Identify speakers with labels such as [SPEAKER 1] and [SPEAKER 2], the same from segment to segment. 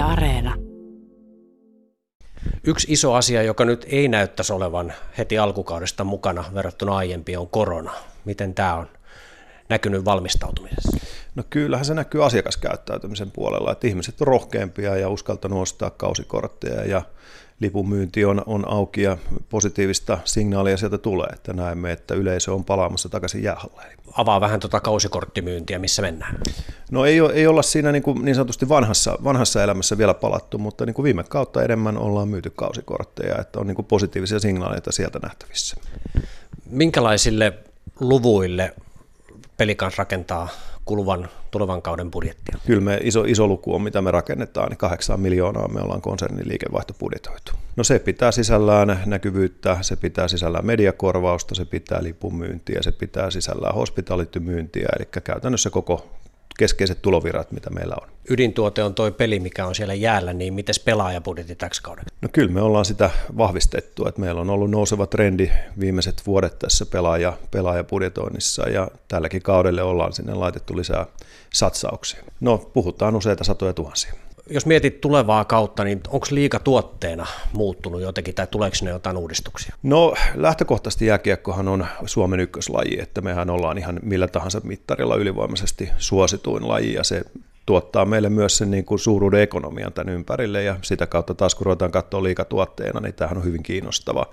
[SPEAKER 1] Areena.
[SPEAKER 2] Yksi iso asia, joka nyt ei näyttäisi olevan heti alkukaudesta mukana verrattuna aiempiin, on korona. Miten tämä on näkynyt valmistautumisessa?
[SPEAKER 3] No kyllähän se näkyy asiakaskäyttäytymisen puolella, että ihmiset on rohkeampia ja uskaltanut ostaa kausikortteja ja lipunmyynti on, on auki ja positiivista signaalia sieltä tulee, että näemme, että yleisö on palaamassa takaisin jäähalleihin.
[SPEAKER 2] Avaa vähän tuota kausikorttimyyntiä, missä mennään.
[SPEAKER 3] No ei, ei olla siinä niin, kuin niin sanotusti vanhassa, vanhassa elämässä vielä palattu, mutta niin kuin viime kautta enemmän ollaan myyty kausikortteja, että on niin kuin positiivisia signaaleita sieltä nähtävissä.
[SPEAKER 2] Minkälaisille luvuille pelikans rakentaa kuluvan tulevan kauden budjettia?
[SPEAKER 3] Kyllä me iso, iso luku on, mitä me rakennetaan, niin 8 miljoonaa me ollaan konsernin liikevaihto budjetoitu. No se pitää sisällään näkyvyyttä, se pitää sisällään mediakorvausta, se pitää lipunmyyntiä, se pitää sisällään hospitality-myyntiä, eli käytännössä koko keskeiset tulovirrat, mitä meillä on.
[SPEAKER 2] Ydintuote on tuo peli, mikä on siellä jäällä, niin miten pelaajabudjetti täksi kauden?
[SPEAKER 3] No kyllä me ollaan sitä vahvistettu, että meillä on ollut nouseva trendi viimeiset vuodet tässä pelaaja, pelaajabudjetoinnissa ja tälläkin kaudelle ollaan sinne laitettu lisää satsauksia. No puhutaan useita satoja tuhansia
[SPEAKER 2] jos mietit tulevaa kautta, niin onko liika tuotteena muuttunut jotenkin tai tuleeko ne jotain uudistuksia?
[SPEAKER 3] No lähtökohtaisesti jääkiekkohan on Suomen ykköslaji, että mehän ollaan ihan millä tahansa mittarilla ylivoimaisesti suosituin laji ja se tuottaa meille myös sen niin kuin suuruuden ekonomian tämän ympärille ja sitä kautta taas kun ruvetaan katsoa liikatuotteena, niin tämähän on hyvin kiinnostava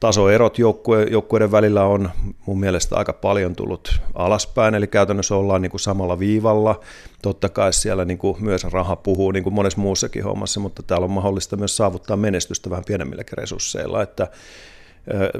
[SPEAKER 3] tasoerot joukkue, joukkueiden välillä on mun mielestä aika paljon tullut alaspäin, eli käytännössä ollaan niin kuin samalla viivalla. Totta kai siellä niin kuin myös raha puhuu niin kuin monessa muussakin hommassa, mutta täällä on mahdollista myös saavuttaa menestystä vähän pienemmilläkin resursseilla, että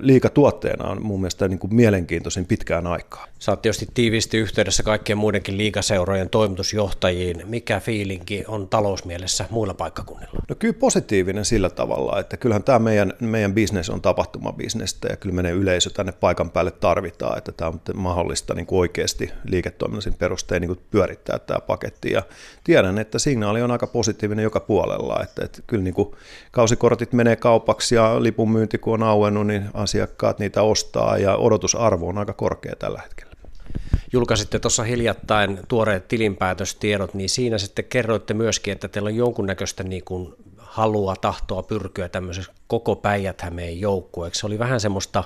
[SPEAKER 3] liikatuotteena on mun mielestä niin kuin mielenkiintoisin pitkään aikaa.
[SPEAKER 2] Sä oot tietysti tiiviisti yhteydessä kaikkien muidenkin liikaseurojen toimitusjohtajiin. Mikä fiilinki on talousmielessä muilla paikkakunnilla?
[SPEAKER 3] No kyllä positiivinen sillä tavalla, että kyllähän tämä meidän, meidän bisnes on tapahtumabisnestä ja kyllä meidän yleisö tänne paikan päälle tarvitaan, että tämä on mahdollista niin kuin oikeasti liiketoiminnallisin perustein niin kuin pyörittää tämä paketti ja tiedän, että signaali on aika positiivinen joka puolella, että, että kyllä niin kuin kausikortit menee kaupaksi ja lipun myynti kun on auennut, niin asiakkaat niitä ostaa ja odotusarvo on aika korkea tällä hetkellä.
[SPEAKER 2] Julkaisitte tuossa hiljattain tuoreet tilinpäätöstiedot, niin siinä sitten kerroitte myöskin, että teillä on jonkunnäköistä niin kuin halua, tahtoa pyrkyä tämmöisessä koko Päijät-Hämeen joukkueeksi. Se oli vähän semmoista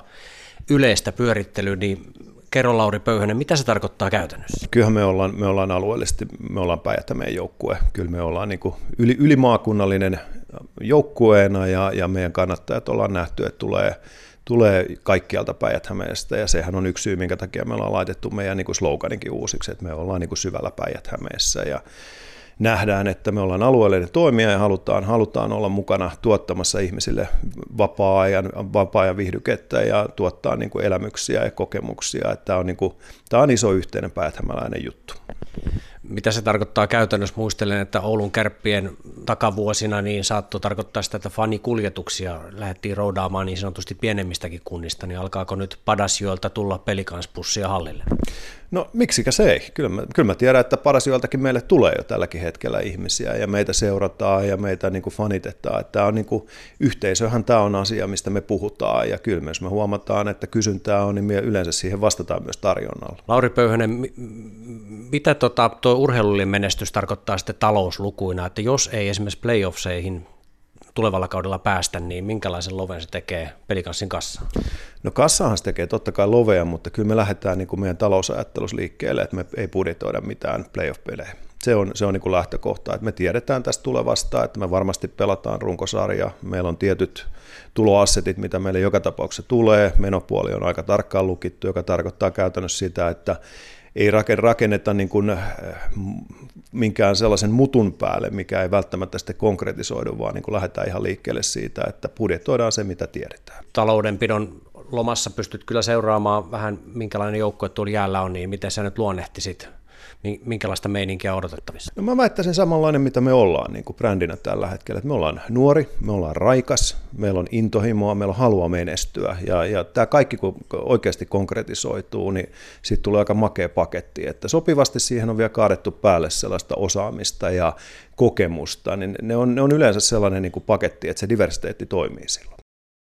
[SPEAKER 2] yleistä pyörittelyä, niin kerro Lauri Pöyhönen, mitä se tarkoittaa käytännössä?
[SPEAKER 3] Kyllähän me ollaan, me ollaan alueellisesti, me ollaan päijät joukkue. Kyllä me ollaan niin kuin yli, ylimaakunnallinen joukkueena ja, ja meidän kannattajat ollaan nähty, että tulee tulee kaikkialta päijät ja sehän on yksi syy, minkä takia me ollaan laitettu meidän niin kuin sloganikin uusiksi, että me ollaan niin kuin syvällä päijät ja nähdään, että me ollaan alueellinen toimija ja halutaan, halutaan olla mukana tuottamassa ihmisille vapaa-ajan, vapaa-ajan ja tuottaa niin kuin elämyksiä ja kokemuksia. Että tämä, on niin kuin, tämä on iso yhteinen pääthämäläinen juttu.
[SPEAKER 2] Mitä se tarkoittaa käytännössä? Muistelen, että Oulun kärppien takavuosina niin saattoi tarkoittaa sitä, että fanikuljetuksia lähdettiin roudaamaan niin sanotusti pienemmistäkin kunnista, niin alkaako nyt Padasjoelta tulla pelikanspussia hallille?
[SPEAKER 3] No miksikä se ei? Kyllä mä, kyllä mä tiedän, että Padasjoeltakin meille tulee jo tälläkin hetkellä ihmisiä ja meitä seurataan ja meitä niin kuin fanitetaan. Että tämä on niin kuin, yhteisöhän tämä on asia, mistä me puhutaan ja kyllä jos me huomataan, että kysyntää on, niin me yleensä siihen vastataan myös tarjonnalla.
[SPEAKER 2] Lauri Pöyhönen, mitä tota, tuo urheilullinen menestys tarkoittaa sitten talouslukuina, että jos ei esimerkiksi playoffseihin tulevalla kaudella päästä, niin minkälaisen loven se tekee pelikanssin kassaan?
[SPEAKER 3] No kassahan se tekee totta kai lovea, mutta kyllä me lähdetään niin kuin meidän talousajattelus liikkeelle, että me ei budjetoida mitään playoff-pelejä. Se on, se on niin kuin lähtökohta, että me tiedetään tästä tulevasta, että me varmasti pelataan runkosarja, meillä on tietyt tuloassetit, mitä meille joka tapauksessa tulee, menopuoli on aika tarkkaan lukittu, joka tarkoittaa käytännössä sitä, että ei rakenneta niin kuin äh, minkään sellaisen mutun päälle, mikä ei välttämättä sitten konkretisoidu, vaan niin kuin lähdetään ihan liikkeelle siitä, että budjetoidaan se, mitä tiedetään.
[SPEAKER 2] Taloudenpidon lomassa pystyt kyllä seuraamaan vähän, minkälainen joukkue tuolla jäällä on, niin miten sä nyt luonnehtisit minkälaista meininkiä odotettavissa?
[SPEAKER 3] No mä väittäisin samanlainen, mitä me ollaan niin kuin brändinä tällä hetkellä. Että me ollaan nuori, me ollaan raikas, meillä on intohimoa, meillä on halua menestyä. Ja, ja tämä kaikki kun oikeasti konkretisoituu, niin sitten tulee aika makea paketti. Että sopivasti siihen on vielä kaadettu päälle sellaista osaamista ja kokemusta, niin ne on, ne on yleensä sellainen niin kuin paketti, että se diversiteetti toimii silloin.